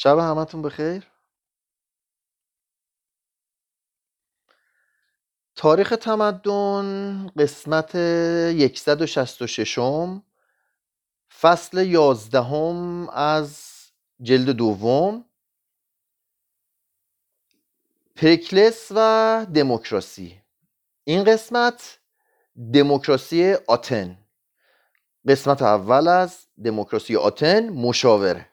شب همتون بخیر. تاریخ تمدن قسمت 166 فصل یازدهم از جلد دوم. پریکلس و دموکراسی. این قسمت دموکراسی آتن. قسمت اول از دموکراسی آتن مشاوره.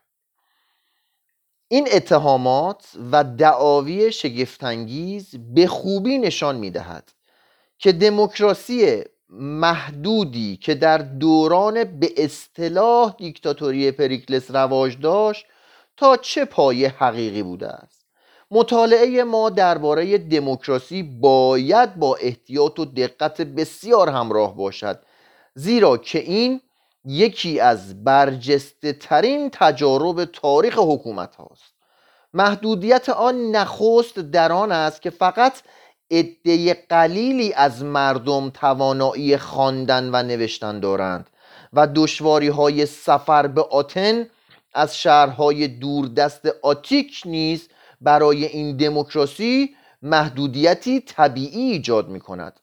این اتهامات و دعاوی شگفتانگیز به خوبی نشان می‌دهد که دموکراسی محدودی که در دوران به اصطلاح دیکتاتوری پریکلس رواج داشت تا چه پایه حقیقی بوده است. مطالعه ما درباره دموکراسی باید با احتیاط و دقت بسیار همراه باشد زیرا که این یکی از برجسته ترین تجارب تاریخ حکومت هاست محدودیت آن نخست در آن است که فقط عده قلیلی از مردم توانایی خواندن و نوشتن دارند و دشواری های سفر به آتن از شهرهای دوردست آتیک نیز برای این دموکراسی محدودیتی طبیعی ایجاد می کند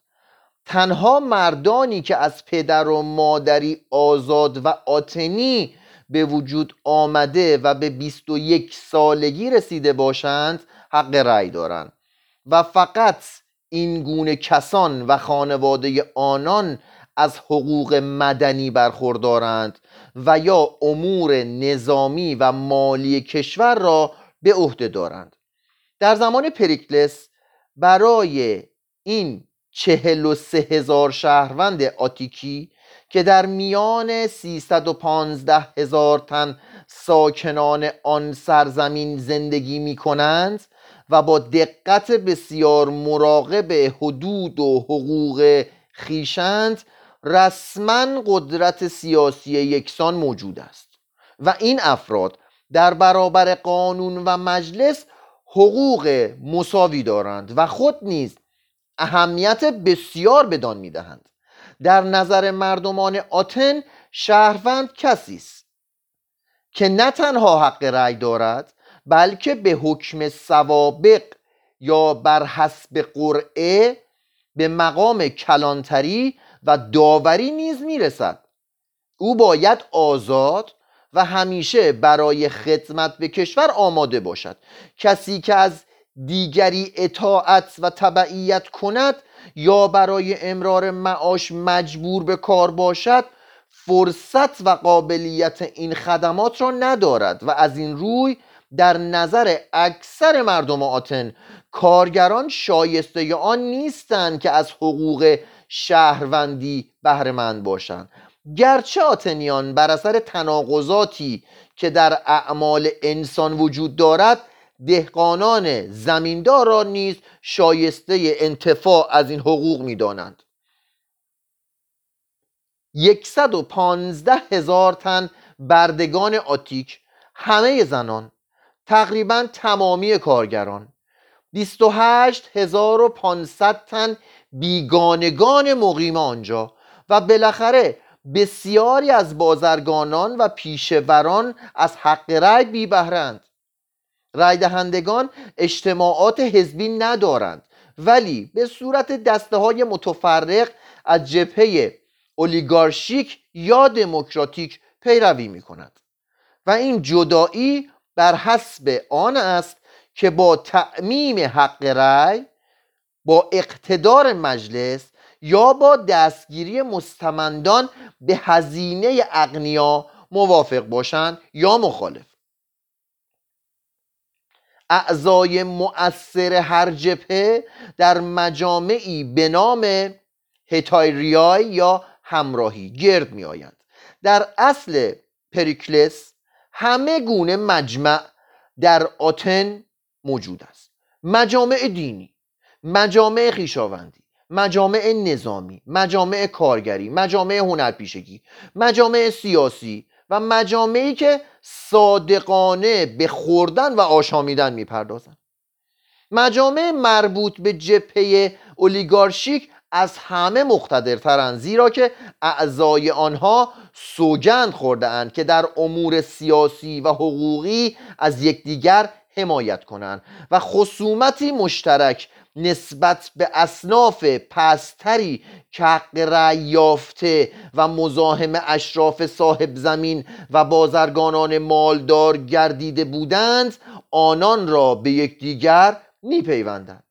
تنها مردانی که از پدر و مادری آزاد و آتنی به وجود آمده و به 21 سالگی رسیده باشند حق رأی دارند. و فقط این گونه کسان و خانواده آنان از حقوق مدنی برخوردارند و یا امور نظامی و مالی کشور را به عهده دارند. در زمان پریکلس برای این چهل و سه هزار شهروند آتیکی که در میان سیصد و پانزده هزار تن ساکنان آن سرزمین زندگی می کنند و با دقت بسیار مراقب حدود و حقوق خیشند رسما قدرت سیاسی یکسان موجود است و این افراد در برابر قانون و مجلس حقوق مساوی دارند و خود نیز اهمیت بسیار بدان می‌دهند. در نظر مردمان آتن شهروند کسی است که نه تنها حق رأی دارد بلکه به حکم سوابق یا بر حسب قرعه به مقام کلانتری و داوری نیز می‌رسد. او باید آزاد و همیشه برای خدمت به کشور آماده باشد. کسی که از دیگری اطاعت و تبعیت کند یا برای امرار معاش مجبور به کار باشد فرصت و قابلیت این خدمات را ندارد و از این روی در نظر اکثر مردم آتن کارگران شایسته آن نیستند که از حقوق شهروندی بهرهمند باشند. گرچه آتنیان بر اثر تناقضاتی که در اعمال انسان وجود دارد دهقانان زمیندار را نیز شایسته انتفاع از این حقوق می دانند یکصد و پانزده هزار تن بردگان آتیک همه زنان تقریبا تمامی کارگران بیست و هشت هزار و پانصد تن بیگانگان مقیم آنجا و بالاخره بسیاری از بازرگانان و پیشوران از حق رأی بی بهرند رای دهندگان اجتماعات حزبی ندارند. ولی به صورت دسته های متفرق از جبهه اولیگارشیک یا دموکراتیک پیروی می کند و این جدایی بر حسب آن است که با تعمیم حق رأی با اقتدار مجلس یا با دستگیری مستمندان به هزینه اغنیا موافق باشند یا مخالف. اعضای مؤثر هر جبهه در مجامعی به نام هتایریای یا همراهی گرد می آیند در اصل پریکلس همه گونه مجمع در آتن موجود است. مجامع دینی مجامع خیشاوندی مجامع نظامی مجامع کارگری مجامع هنرپیشگی مجامع سیاسی و مجامعی که صادقانه به خوردن و آشامیدن می‌پردازند مجامع مربوط به جپه اولیگارشیک از همه مقتدرترند زیرا که اعضای آنها سوگند خورده اند که در امور سیاسی و حقوقی از یکدیگر حمایت کنند و خصومتی مشترک نسبت به اصناف پستری که حق یافته و مزاحم اشراف صاحب زمین و بازرگانان مالدار گردیده بودند آنان را به یکدیگر میپیوندند.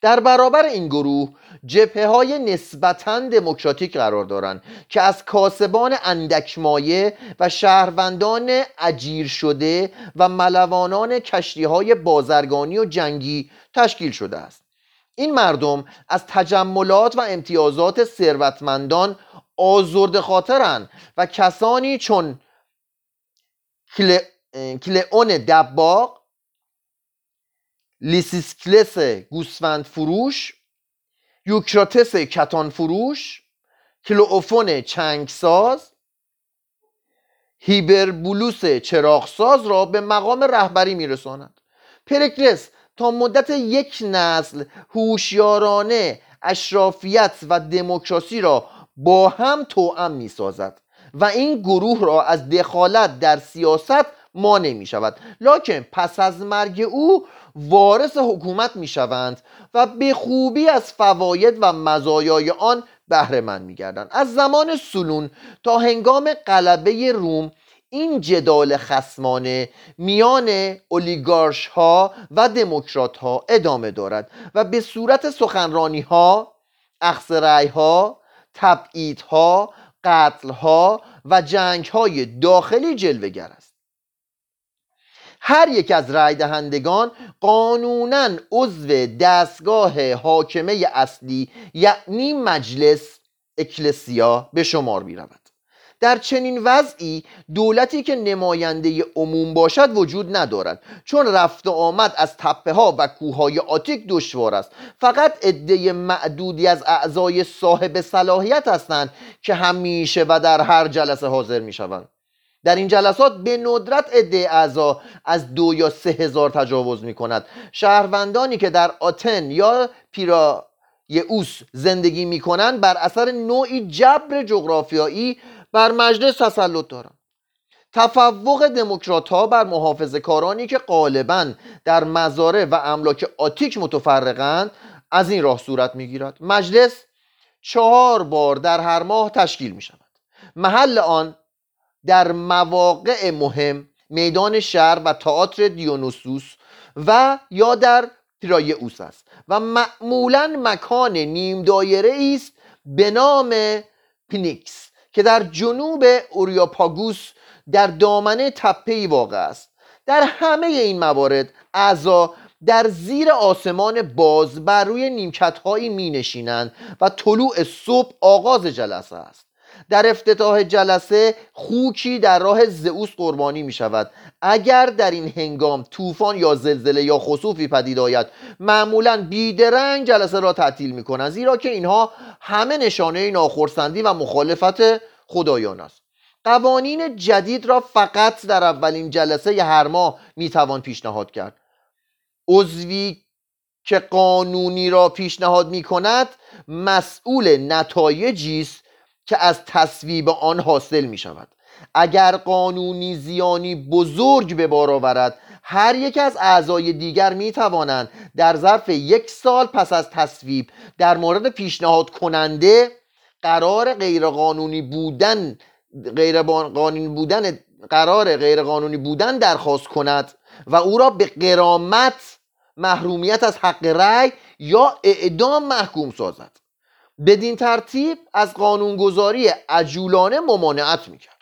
در برابر این گروه جبهه های نسبتا دموکراتیک قرار دارند که از کاسبان اندک مایه و شهروندان اجیر شده و ملوانان کشتی های بازرگانی و جنگی تشکیل شده است. این مردم از تجملات و امتیازات ثروتمندان آزرد خاطرند و کسانی چون کلئون دباغ لیسیسکلس گوسفند فروش یوکراتس کتان فروش کلوفون چنگساز هیبربولوس چراغساز را به مقام رهبری میرساند. پرکلس تا مدت یک نسل هوشیارانه اشرافیت و دموکراسی را با هم توأم می سازد و این گروه را از دخالت در سیاست مانع می شود لکن پس از مرگ او وارث حکومت می شوند و به خوبی از فواید و مزایای آن بهره مند می گردند از زمان سلون تا هنگام قلبه روم این جدال خسمانه میان اولیگارش ها و دموکرات ها ادامه دارد و به صورت سخنرانی ها اخص ها تبعید ها قتل ها و جنگ های داخلی جلوگر است. هر یک از رای دهندگان قانونا عضو دستگاه حاکمه اصلی یعنی مجلس اکلسیا به شمار می رود در چنین وضعی دولتی که نماینده عموم باشد وجود ندارد چون رفت و آمد از تپه ها و کوههای آتیک دشوار است. فقط عده معدودی از اعضای صاحب صلاحیت هستند که همیشه و در هر جلسه حاضر می شوند در این جلسات به ندرت عده اعضا از دو یا سه هزار تجاوز می کند شهروندانی که در آتن یا پیرا اوس زندگی می کنند بر اثر نوعی جبر جغرافیایی بر مجلس تسلط دارند. تفوق دموکرات ها بر محافظ کارانی که غالبا در مزارع و املاک آتیک متفرقند از این راه صورت می گیرد مجلس چهار بار در هر ماه تشکیل می شود محل آن در مواقع مهم میدان شهر و تئاتر دیونوسوس و یا در اوس است و معمولا مکان نیم دایره است به نام پینیکس که در جنوب آریوپاگوس در دامنه تپه‌ای واقع است. در همه این موارد اعضا در زیر آسمان باز بر روی نیمکت هایی می نشینند و طلوع صبح آغاز جلسه است. در افتتاح جلسه خوکی در راه زئوس قربانی می شود اگر در این هنگام طوفان یا زلزله یا خسوفی پدید آید معمولا بیدرنگ جلسه را تعطیل می کنند زیرا که اینها همه نشانه ناخرسندی و مخالفت خدایان است. قوانین جدید را فقط در اولین جلسه هر ماه می توان پیشنهاد کرد. عضوی که قانونی را پیشنهاد می کند مسئول نتایجی است که از تصویب آن حاصل می شود اگر قانونی زیانی بزرگ به بار آورد هر یک از اعضای دیگر می توانند در ظرف یک سال پس از تصویب در مورد پیشنهاد کننده قرار غیرقانونی بودن غیر قانونی بودن قرار غیرقانونی بودن درخواست کند و او را به قرامت محرومیت از حق رأی یا اعدام محکوم سازد. بدین ترتیب از قانونگذاری عجولانه ممانعت می‌کرد.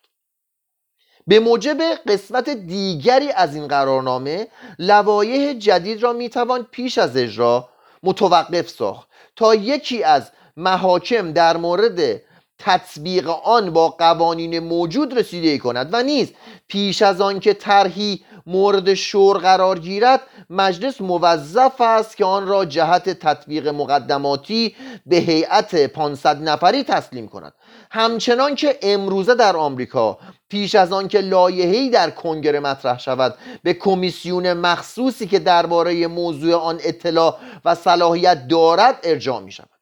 به موجب قسمت دیگری از این قرارنامه لوایح جدید را می‌توان پیش از اجرا متوقف ساخت تا یکی از محاکم در مورد تطبیق آن با قوانین موجود رسیده کند و نیز پیش از آن که طرحی مورد شور قرار گیرد مجلس موظف است که آن را جهت تطبیق مقدماتی به هیئت 500 نفری تسلیم کند. همچنان که امروزه در آمریکا پیش از آن که لایحه‌ای در کنگره مطرح شود به کمیسیون مخصوصی که درباره موضوع آن اطلاع و صلاحیت دارد ارجاع می شود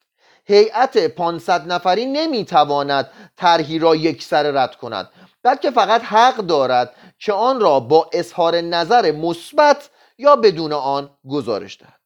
هیئت 500 نفری نمی‌تواند طرحی را یک سر رد کند بلکه فقط حق دارد که آن را با اظهار نظر مثبت یا بدون آن گزارش دهد.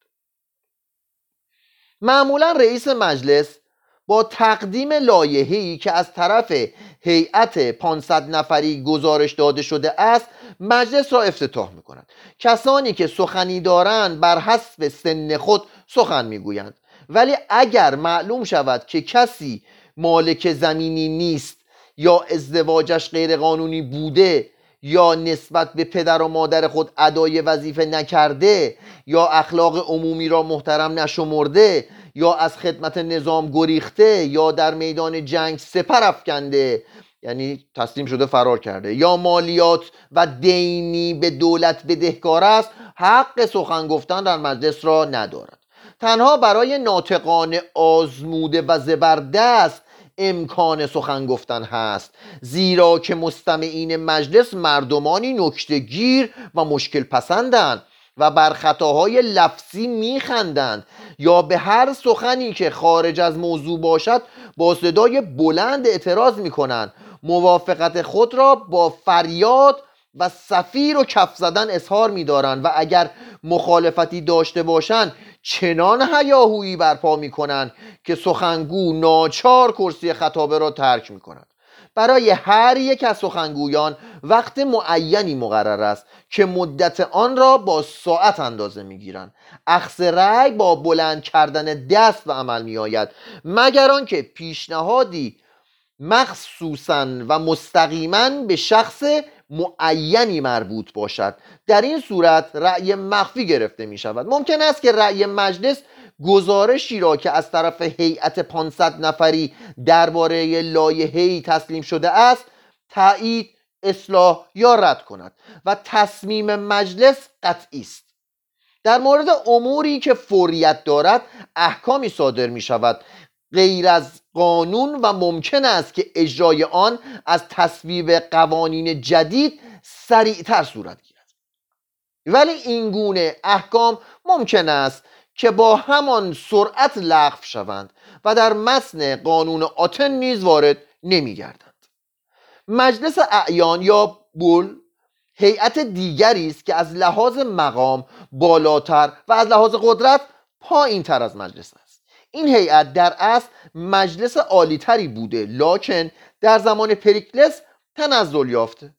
معمولا رئیس مجلس با تقدیم لایحه‌ای که از طرف هیئت 500 نفری گزارش داده شده است مجلس را افتتاح می کند کسانی که سخنی دارند بر حسب سن خود سخن می‌گویند. ولی اگر معلوم شود که کسی مالک زمینی نیست یا ازدواجش غیرقانونی بوده یا نسبت به پدر و مادر خود ادای وظیفه نکرده یا اخلاق عمومی را محترم نشمرده یا از خدمت نظام گریخته یا در میدان جنگ سپر افکنده یعنی تسلیم شده فرار کرده. یا مالیات و دینی به دولت بدهکار است حق سخن گفتن در مجلس را ندارد. تنها برای ناطقان آزموده و زبردست امکان سخن گفتن هست زیرا که مستمعین مجلس مردمانی نکتهگیر و مشکل پسندند و بر خطاهای لفظی میخندند. یا به هر سخنی که خارج از موضوع باشد با صدای بلند اعتراض می‌کنند. موافقت خود را با فریاد و سفیر و کف زدن اظهار میدارند و اگر مخالفتی داشته باشند چنان هیاهویی برپا می‌کنند که سخنگو ناچار کرسی خطابه را ترک می‌کند. برای هر یک از سخنگویان وقت معینی مقرر است که مدت آن را با ساعت اندازه می‌گیرند. اخذ رأی با بلند کردن دست به عمل می آید مگر آنکه پیشنهادی مخصوصا و مستقیما به شخص معینی مربوط باشد. در این صورت رأی مخفی گرفته می شود. ممکن است که رأی مجلس گزارشی را که از طرف هیئت 500 نفری درباره لایحه‌ای تسلیم شده است تایید اصلاح یا رد کند و تصمیم مجلس قطعی است. در مورد اموری که فوریت دارد احکامی صادر می شود. غیر از قانون و ممکن است که اجرای آن از تصویب قوانین جدید سریعتر صورت گیرد. ولی این گونه احکام ممکن است که با همان سرعت لغو شوند و در متن قانون آتن نیز وارد نمیگردند. مجلس اعیان یا بول هیئت دیگری است که از لحاظ مقام بالاتر و از لحاظ قدرت پایین تر از مجلس است. این هیئت در اصل مجلس عالیتری بوده. لاکن در زمان پریکلس تنزل یافته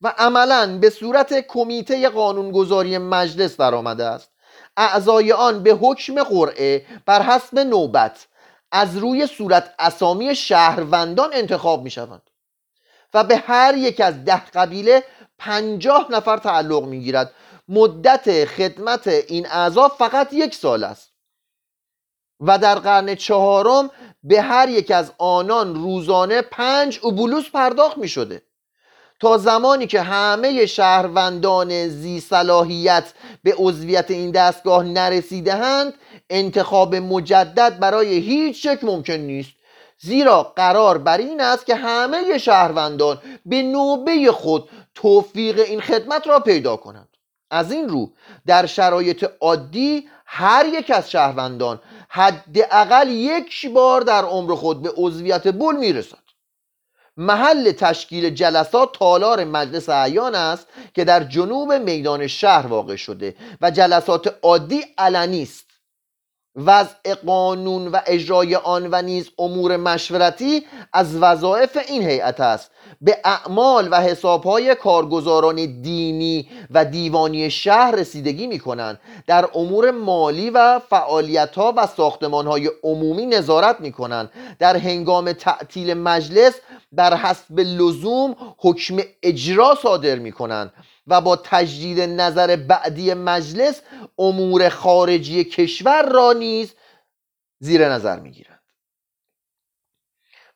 و عملا به صورت کمیته قانونگذاری مجلس درآمده است. اعضای آن به حکم قرعه بر حسب نوبت از روی صورت اسامی شهروندان انتخاب می شوند و به هر یک از ده قبیله پنجاه نفر تعلق می گیرد مدت خدمت این اعضا فقط یک سال است. و در قرن چهارم به هر یک از آنان روزانه پنج اوبولوس پرداخت می شده تا زمانی که همه شهروندان زی صلاحیت به عضویت این دستگاه نرسیدهند انتخاب مجدد برای هیچ یک ممکن نیست. زیرا قرار بر این است که همه شهروندان به نوبه خود توفیق این خدمت را پیدا کنند. از این رو در شرایط عادی هر یک از شهروندان حداقل یک بار در عمر خود به عضویت بول می‌رسد. محل تشکیل جلسات تالار مجلس اعیان است که در جنوب میدان شهر واقع شده و جلسات عادی علنی است. وضع قانون و اجرای آن و نیز امور مشورتی از وظایف این هیئت است. به اعمال و حسابهای کارگزاران دینی و دیوانی شهر رسیدگی می کنند در امور مالی و فعالیتها و ساختمانهای عمومی نظارت می کنند در هنگام تعطیل مجلس بر حسب لزوم حکم اجرا صادر می کنند و با تجدید نظر بعدی مجلس امور خارجی کشور را نیز زیر نظر می گیرند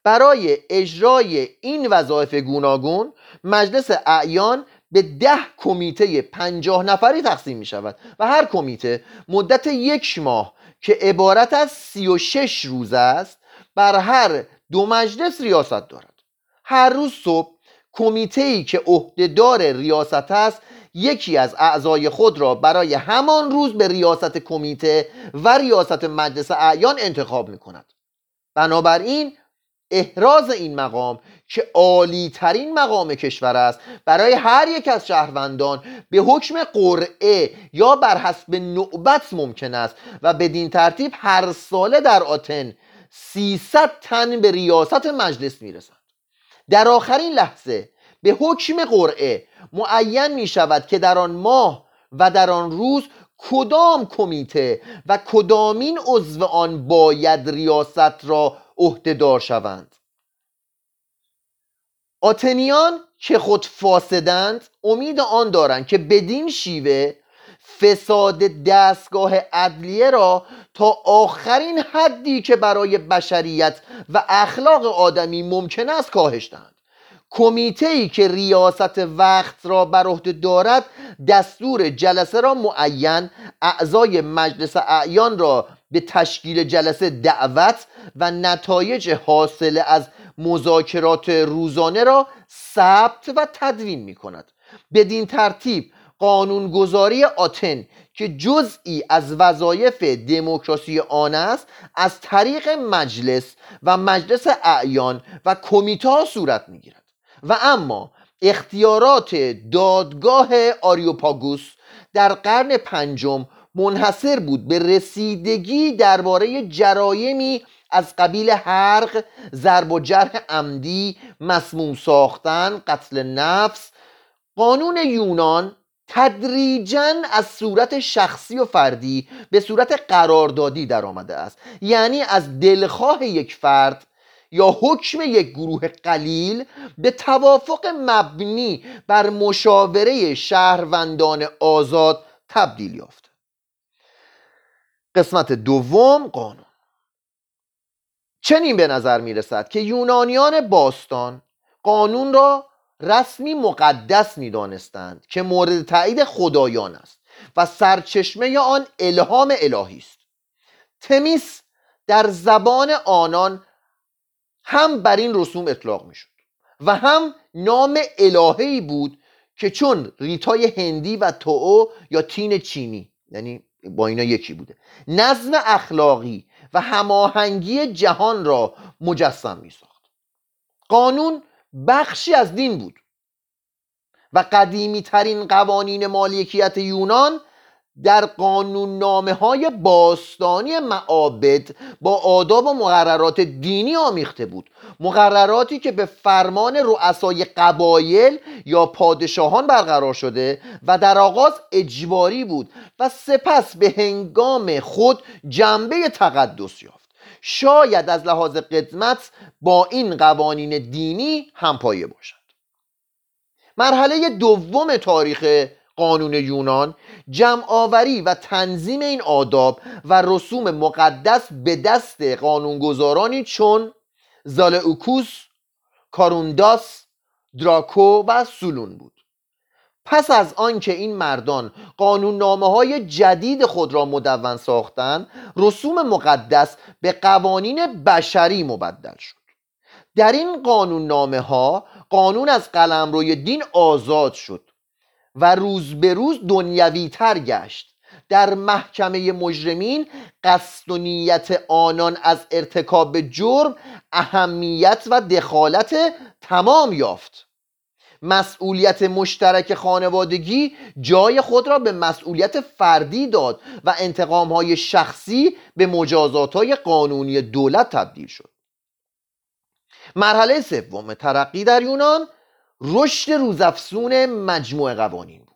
برای اجرای این وظایف گوناگون مجلس اعیان به ده کمیته پنجاه نفری تقسیم می شود و هر کمیته مدت یک ماه که عبارت از سی و شش روز است بر هر دو مجلس ریاست دارد. هر روز صبح کمیته ای که عهدهدار ریاست است یکی از اعضای خود را برای همان روز به ریاست کمیته و ریاست مجلس اعیان انتخاب می کند بنابراین احراز این مقام که عالی ترین مقام کشور است برای هر یک از شهروندان به حکم قرعه یا بر حسب نوبت ممکن است و بدین ترتیب هر ساله در آتن 300 تن به ریاست مجلس می‌رسند در آخرین لحظه به حکم قرعه معین می شود که در آن ماه و در آن روز کدام کمیته و کدامین عضو آن باید ریاست را عهدهدار شوند؟ آتنیان که خود فاسدند امید آن دارند که بدین شیوه فساد دستگاه عدلیه را تا آخرین حدی که برای بشریت و اخلاق آدمی ممکن است کاهش دهند. کمیته ای که ریاست وقت را بر عهده دارد دستور جلسه را معین اعضای مجلس اعیان را به تشکیل جلسه دعوت و نتایج حاصل از مذاکرات روزانه را ثبت و تدوین می کند بدین ترتیب قانونگذاری آتن که جزئی از وظایف دموکراسی آن است از طریق مجلس و مجلس اعیان و کمیته صورت می گیرد و اما اختیارات دادگاه آریوپاگوس در قرن پنجم منحصر بود به رسیدگی درباره جرایمی از قبیل حرق ضرب و جرح عمدی مسموم ساختن قتل نفس قانون یونان تدریجا از صورت شخصی و فردی به صورت قراردادی در آمده است. یعنی از دلخواه یک فرد یا حکم یک گروه قلیل به توافق مبنی بر مشاوره شهروندان آزاد تبدیل یافت. قسمت دوم قانون. چنین به نظر می رسد که یونانیان باستان قانون را رسمی مقدس می دانستند که مورد تایید خدایان است و سرچشمه آن الهام الهی است. تمیس در زبان آنان هم بر این رسوم اطلاق می شد و هم نام الهی بود که چون ریتای هندی و توو یا تین چینی یعنی با اینا یکی بوده نظم اخلاقی و هماهنگی جهان را مجسم می ساخت قانون بخشی از دین بود. و قدیمی ترین قوانین مالکیت یونان در قانون نامه های باستانی معابد با آداب و مقررات دینی آمیخته بود. مقرراتی که به فرمان رؤسای قبایل یا پادشاهان برقرار شده و در آغاز اجباری بود و سپس به هنگام خود جنبه تقدس یافت. شاید از لحاظ قدمت با این قوانین دینی همپایه باشد. مرحله دوم تاریخ قانون یونان جمع آوری و تنظیم این آداب و رسوم مقدس به دست قانونگذارانی چون زالئوکوس، کارونداس، دراکو و سولون بود. پس از آنکه این مردان قانون نامه های جدید خود را مدون ساختند رسوم مقدس به قوانین بشری مبدل شد. در این قانون نامه ها قانون از قلمروی دین آزاد شد و روز به روز دنیوی تر گشت. در محکمه مجرمین قصد و نیت آنان از ارتکاب جرم اهمیت و دخالت تمام یافت. مسئولیت مشترک خانوادگی جای خود را به مسئولیت فردی داد و انتقام های شخصی به مجازات های قانونی دولت تبدیل شد. مرحله سوم ترقی در یونان رشد روزافزون مجموع قوانین.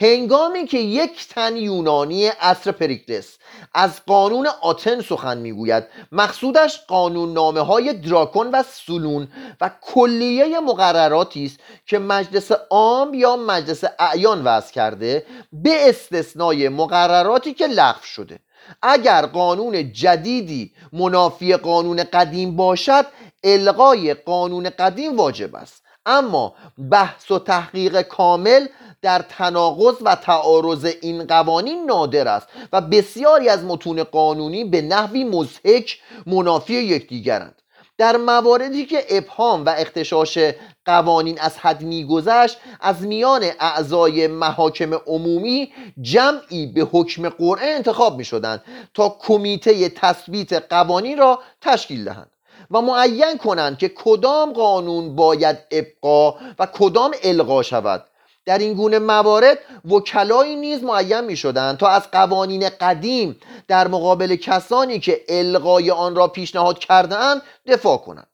هنگامی که یک تن یونانی عصر پریکلس از قانون آتن سخن می‌گوید مقصودش قانون نامه های دراکون و سلون و کلیه مقرراتی است که مجلس عام یا مجلس اعیان وضع کرده به استثنای مقرراتی که لغو شده. اگر قانون جدیدی منافی قانون قدیم باشد الغای قانون قدیم واجب است. اما بحث و تحقیق کامل در تناقض و تعارض این قوانین نادر است و بسیاری از متون قانونی به نحوی مزهک منافی یکدیگرند. در مواردی که ابهام و اختشاش قوانین از حد میگذشت از میان اعضای محاکم عمومی جمعی به حکم قرعه انتخاب می شدند تا کمیته تثبیت قوانین را تشکیل دهند. و معین کنند که کدام قانون باید ابقا و کدام القا شود. در این گونه موارد وکلایی نیز معین می شدند تا از قوانین قدیم در مقابل کسانی که القای آن را پیشنهاد کردهاند دفاع کنند.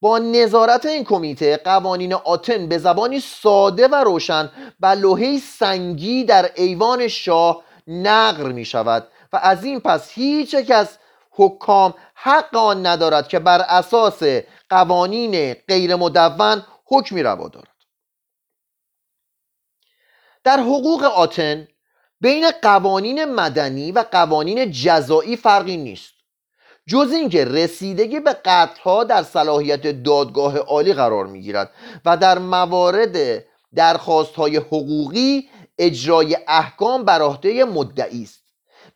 با نظارت این کمیته قوانین آتن به زبانی ساده و روشن بر لوحه سنگی در ایوان شاه نقر می شود و از این پس هیچ یک از حکام حق آن ندارد که بر اساس قوانین غیر مدون حکمی روا دارد. در حقوق آتن بین قوانین مدنی و قوانین جزایی فرقی نیست. جز اینکه رسیدگی به قطعها در صلاحیت دادگاه عالی قرار می‌گیرد و در موارد درخواست های حقوقی اجرای احکام بر عهده مدعی است.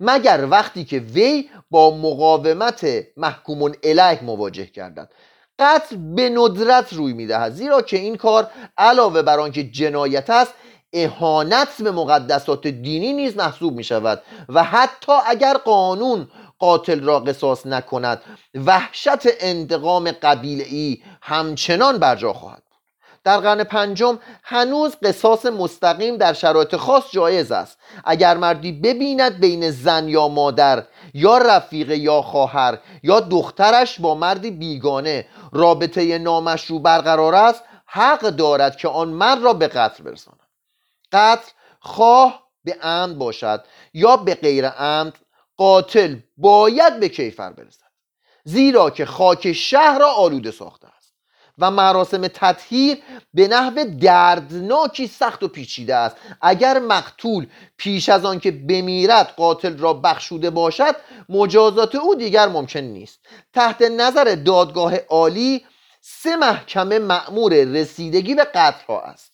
مگر وقتی که وی با مقاومت محکوم الیه مواجه گردد قتل به ندرت روی می‌دهد. زیرا که این کار علاوه بر آنکه جنایت است اهانت به مقدسات دینی نیز محسوب می شود و حتی اگر قانون قاتل را قصاص نکند وحشت انتقام قبیله ای همچنان بر جا خواهد. در قرن پنجم هنوز قصاص مستقیم در شرایط خاص جایز است. اگر مردی ببیند بین زن یا مادر یا رفیق یا خواهر یا دخترش با مردی بیگانه رابطه نامشروع برقرار است حق دارد که آن مرد را به قتل برساند. قتل خواه به عمد باشد یا به غیر عمد قاتل باید به کیفر برسد. زیرا که خاک شهر را آلوده ساخته و مراسم تطهیر به نحو دردناکی سخت و پیچیده است. اگر مقتول پیش از آنکه بمیرد قاتل را بخشوده باشد مجازات او دیگر ممکن نیست. تحت نظر دادگاه عالی سه محکمه معمور رسیدگی به قتل ها است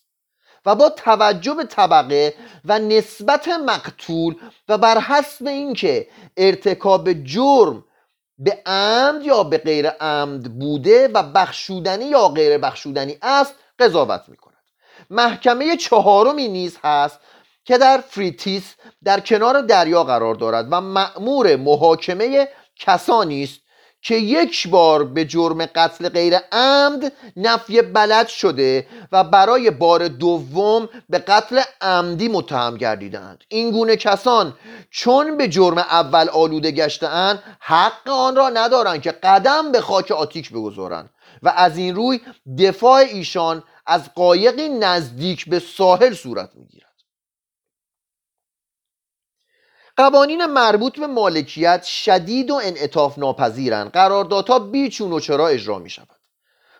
و با توجه به طبقه و نسبت مقتول و بر حسب اینکه ارتکاب جرم به عمد یا به غیر عمد بوده و بخشودنی یا غیر بخشودنی است قضاوت می کند محکمه چهارمی نیز هست که در فریتیس در کنار دریا قرار دارد و مأمور محاکمه کسانی است که یک بار به جرم قتل غیر عمد نفی بلد شده و برای بار دوم به قتل عمدی متهم گردیدند. این گونه کسان چون به جرم اول آلوده گشته‌اند حق آن را ندارند که قدم به خاک آتیک بگذارند و از این روی دفاع ایشان از قایقی نزدیک به ساحل صورت می‌گیرد قوانین مربوط به مالکیت شدید و انعطاف ناپذیرند. قراردادها بیچون و چرا اجرا می شود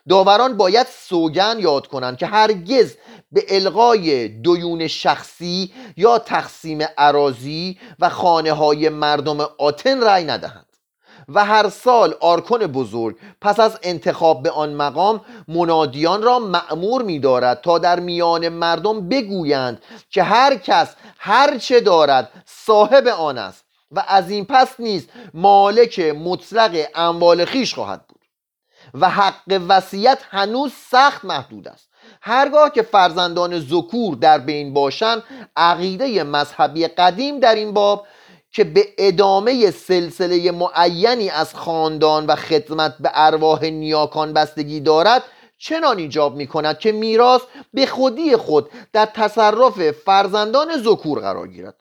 داوران باید سوگن یاد کنند که هرگز به الغای دویون شخصی یا تقسیم عراضی و خانه های مردم آتن رأی ندهند. و هر سال آرکون بزرگ پس از انتخاب به آن مقام منادیان را معمور می دارد تا در میان مردم بگویند که هر کس هر چه دارد صاحب آن است و از این پس نیز مالک مطلق اموال خیش خواهد بود و حق وصیت هنوز سخت محدود است. هرگاه که فرزندان زکور در بین باشند عقیده مذهبی قدیم در این باب که به ادامه سلسله معینی از خاندان و خدمت به ارواح نیاکان بستگی دارد چنان ایجاب می کند که میراث به خودی خود در تصرف فرزندان زکور قرار گیرد.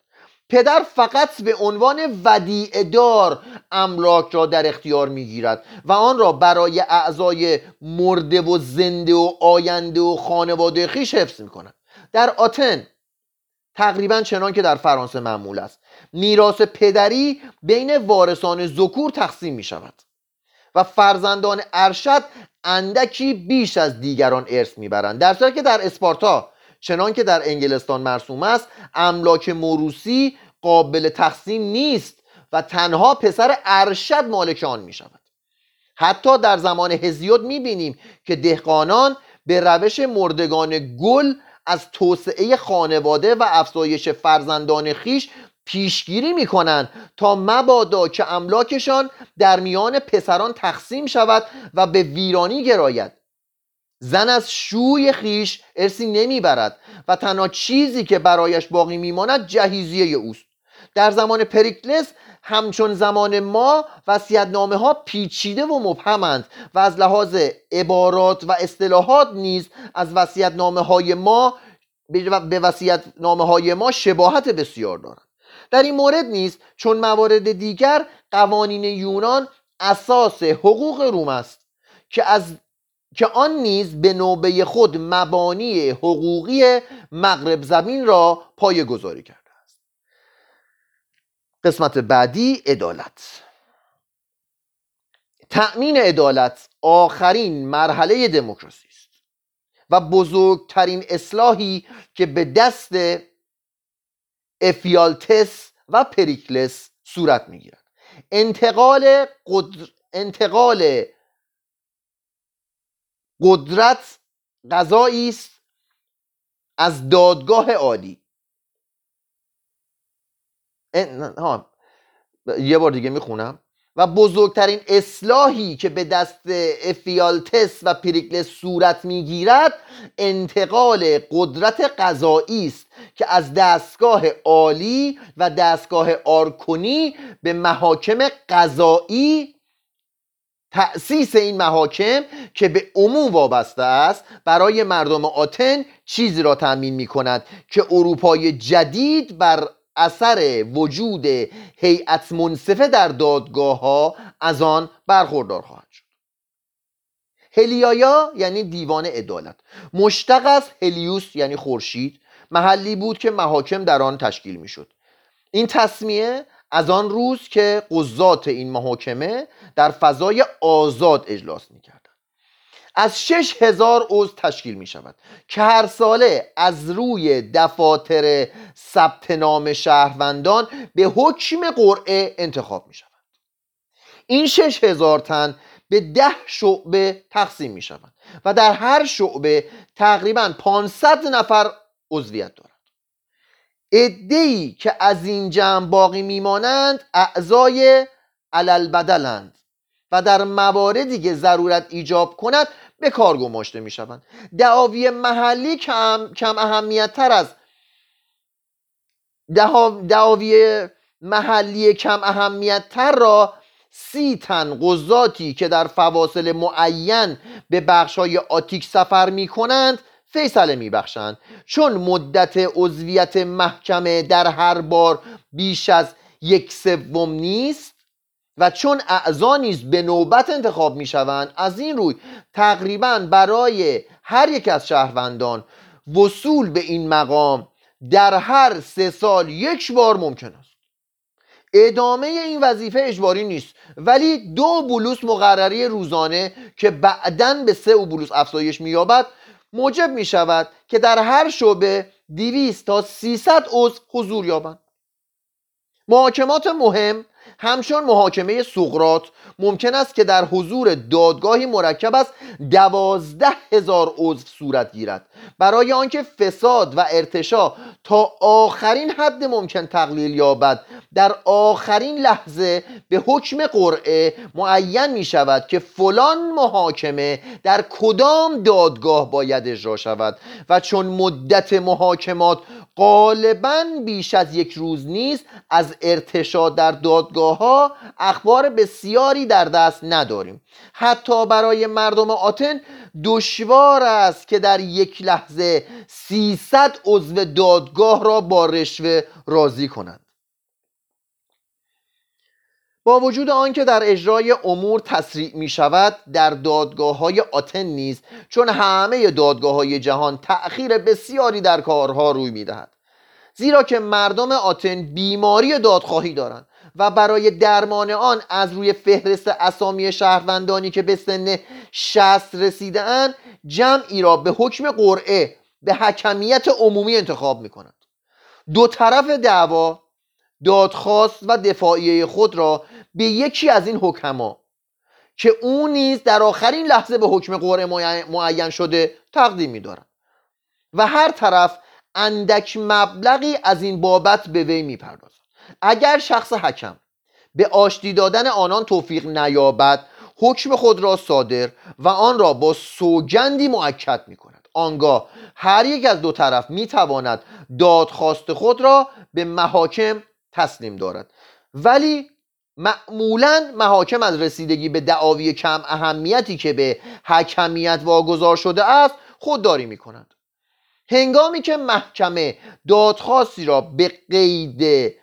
پدر فقط به عنوان ودیعدار املاک را در اختیار می‌گیرد و آن را برای اعضای مرده و زنده و آینده و خانواده خیش حفظ می کند در آتن تقریبا چنان که در فرانسه معمول است. میراث پدری بین وارثان زکور تقسیم می شود و فرزندان ارشد اندکی بیش از دیگران ارث می‌برند. در صورتی که در اسپارتا چنان که در انگلستان مرسوم است املاک موروسی قابل تقسیم نیست و تنها پسر ارشد مالک آن می شود حتی در زمان هزیود می بینیم که دهقانان به روش مردگان گل از توسعه خانواده و افزایش فرزندان خیش پیشگیری می‌کنند تا مبادا که املاکشان در میان پسران تقسیم شود و به ویرانی گراید. زن از شوی خیش ارسی نمی‌برد و تنها چیزی که برایش باقی میماند جهیزیه اوست. در زمان پریکلس همچون زمان ما نامه ها پیچیده و مبهمند و از لحاظ عبارات و اصطلاحات نیز از نامه های ما به وسیعت نامه های ما شباهت بسیار دارند. در این مورد نیز چون موارد دیگر قوانین یونان اساس حقوق روم است که از که آن نیز به نوبه خود مبانی حقوقی مغرب زمین را پایه گذاری کرده است. قسمت بعدی عدالت. تأمین عدالت آخرین مرحله دموکراسی است و بزرگترین اصلاحی که به دست افیالتس و پریکلس صورت می‌گیرد. انتقال قدر... انتقال قدرت قضایی است از دادگاه عالی. ها. یه بار دیگه می‌خونم. و بزرگترین اصلاحی که به دست افیالتس و پریکلس صورت می‌گیرد انتقال قدرت قضایی است که از دستگاه عالی و دستگاه آرکونی به محاکم قضایی تأسیس این محاکم که به عموم وابسته است برای مردم آتن چیزی را تأمین می کند که اروپای جدید بر اثر وجود هیئت منصفه در دادگاه ها از آن برخوردار خواهد شد. هلیایا یعنی دیوان عدالت. مشتق از هلیوس یعنی خورشید محلی بود که محاکم در آن تشکیل می‌شد. این تصمیه از آن روز که قضات این محاکمه در فضای آزاد اجلاس می‌کردند از شش هزار عضو تشکیل می شود که هر ساله از روی دفاتر ثبت نام شهروندان به حکم قرعه انتخاب می شود این شش هزار تن به ده شعبه تقسیم می شود و در هر شعبه تقریبا 500 نفر عضویت دارند. ادهی که از این جمع باقی میمانند اعضای علل بدلند و در مواردی که ضرورت ایجاب کند به کار گماشته می شوند دعاوی محلی کم, کم اهمیت تر از دعاوی محلی کم اهمیت تر را سی تن قضاتی که در فواصل معین به بخش های آتیک سفر می کنند فیصله می بخشند چون مدت عضویت محکمه در هر بار بیش از یک سوم نیست و چون اعضا نیز به نوبت انتخاب می شوند از این روی تقریبا برای هر یک از شهروندان وصول به این مقام در هر سه سال یک بار ممکن است. ادامه این وظیفه اجباری نیست ولی دو بلوس مقرری روزانه که بعدا به سه بلوس افزایش مییابد موجب می شود که در هر شعبه 200 تا 300 عضو حضور یابند. محاکمات مهم همچون محاکمه سقرات ممکن است که در حضور دادگاهی مرکب از دوازده هزار عضو صورت گیرد. برای آنکه فساد و ارتشا تا آخرین حد ممکن تقلیل یابد. در آخرین لحظه به حکم قرعه معین می شود که فلان محاکمه در کدام دادگاه باید اجرا شود و چون مدت محاکمات غالبا بیش از یک روز نیست از ارتشا در دادگاه ها اخبار بسیاری در دست نداریم. حتی برای مردم آتن دشوار است که در یک لحظه 300 عضو دادگاه را با رشوه راضی کنند با وجود آنکه در اجرای امور تسریع می شود در دادگاه های آتن نیز چون همه دادگاه های جهان تأخیر بسیاری در کارها روی می دهد زیرا که مردم آتن بیماری دادخواهی دارند. و برای درمان آن از روی فهرست اسامی شهروندانی که به سن 60 رسیده جمعی را به حکم قرعه به حکمیت عمومی انتخاب می کنند دو طرف دعوا دادخواست و دفاعیه خود را به یکی از این حکما که او نیز در آخرین لحظه به حکم قرعه معین شده تقدیم می دارند و هر طرف اندک مبلغی از این بابت به وی می‌پردازد. اگر شخص حکم به آشتی دادن آنان توفیق نیابد حکم خود را صادر و آن را با سوگندی معکد می کند آنگاه هر یک از دو طرف می تواند دادخواست خود را به محاکم تسلیم دارد. ولی معمولا محاکم از رسیدگی به دعاوی کم اهمیتی که به حکمیت واگذار شده است خودداری می کند هنگامی که محکمه دادخواستی را به قید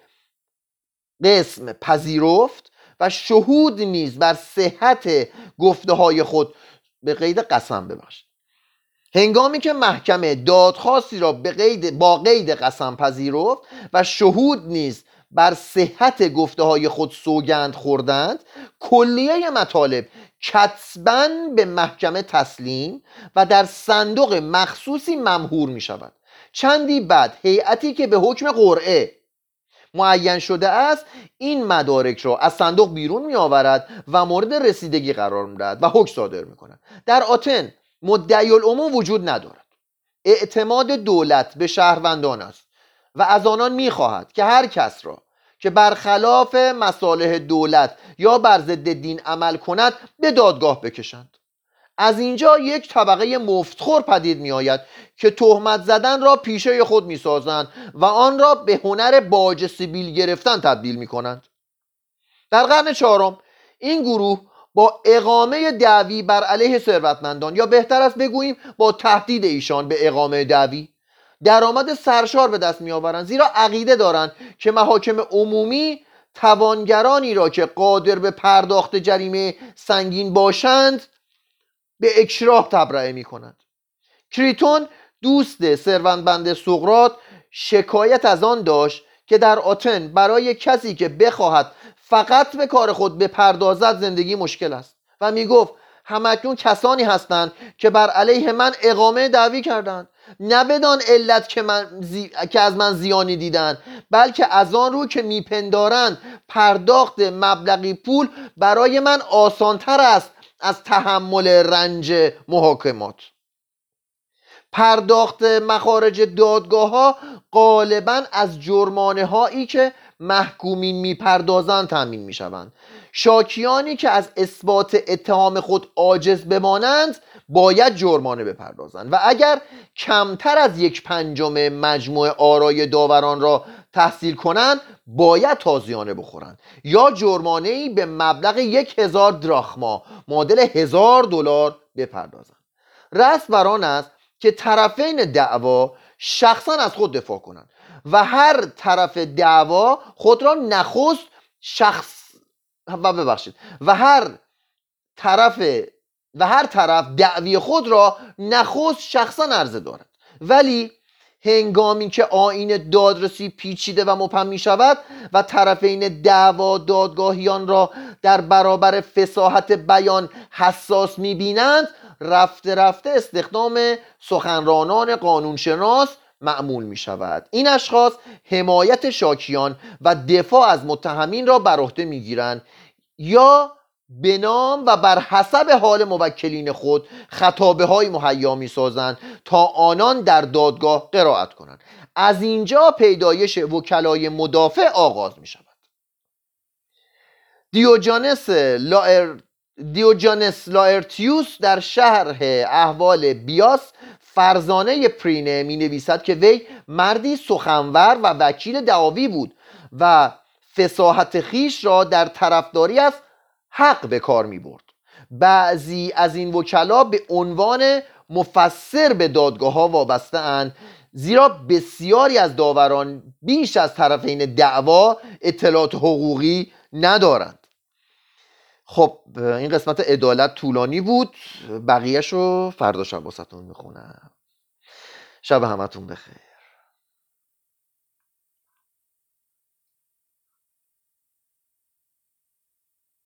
قسم پذیرفت و شهود نیز بر صحت گفته های خود به قید قسم ببخشید. هنگامی که محکمه دادخواستی را به قید با قید قسم پذیرفت و شهود نیز بر صحت گفته های خود سوگند خوردند کلیه مطالب کتبا به محکمه تسلیم و در صندوق مخصوصی ممهور می شود چندی بعد هیئتی که به حکم قرعه معین شده است این مدارک را از صندوق بیرون می آورد و مورد رسیدگی قرار می دهد و حکم صادر می کند در آتن مدعی العموم وجود ندارد. اعتماد دولت به شهروندان است و از آنان می خواهد که هر کس را که برخلاف مصالح دولت یا بر ضد دین عمل کند به دادگاه بکشند. از اینجا یک طبقه مفتخور پدید می آید که تهمت زدن را پیشه خود می سازند و آن را به هنر باج سیبیل گرفتن تبدیل می کنند در قرن چهارم این گروه با اقامه دعوی بر علیه ثروتمندان یا بهتر است بگوییم با تهدید ایشان به اقامه دعوی درآمد سرشار به دست میآورند. زیرا عقیده دارند که محاکم عمومی توانگرانی را که قادر به پرداخت جریمه سنگین باشند به اکراه تبرئه می کنند کریتون دوست ثروتمند سقرات شکایت از آن داشت که در آتن برای کسی که بخواهد فقط به کار خود بپردازد زندگی مشکل است و می گفت همکنون کسانی هستند که بر علیه من اقامه دعوی کردند. نه بدان علت که, من که از من زیانی دیدند بلکه از آن رو که میپندارند پرداخت مبلغی پول برای من آسانتر است از تحمل رنج محاکمات. پرداخت مخارج دادگاه ها غالبا از جرمانه هایی که محکومین می‌پردازند تامین می‌شوند. شاکیانی که از اثبات اتهام خود عاجز بمانند باید جرمانه بپردازند. و اگر کمتر از یک پنجم مجموع آرای داوران را تحصیل کنند باید تازیانه بخورند یا جرمانه ای به مبلغ یک هزار دراخما معادل هزار دلار بپردازند رسم بر است که طرفین دعوا شخصا از خود دفاع کنند و هر طرف دعوا خود را نخست شخص و ببخشید و هر طرف و هر طرف دعوی خود را نخست شخصا عرضه دارد. ولی هنگامی که آین دادرسی پیچیده و مبهم می شود و طرفین دعوا دادگاهیان را در برابر فساحت بیان حساس می بینند رفته رفته استخدام سخنرانان قانونشناس معمول می شود این اشخاص حمایت شاکیان و دفاع از متهمین را بر عهده می گیرند یا به نام و بر حسب حال موکلین خود خطابه های مهیا می سازند تا آنان در دادگاه قرائت کنند. از اینجا پیدایش وکلای مدافع آغاز می شود دیوجانس لایر دیوجانس لاertius در شهر احوال بیاس فرزانه پرینه می نویسد که وی مردی سخنور و وکیل دعاوی بود و فساحت خیش را در طرفداری از حق به کار می برد. بعضی از این وکلا به عنوان مفسر به دادگاه ها وابسته اند زیرا بسیاری از داوران بیش از طرفین دعوا اطلاعات حقوقی ندارند. خب این قسمت عدالت طولانی بود. بقیهش رو فردا شب واسهتون می‌خونم. شب همتون بخیر.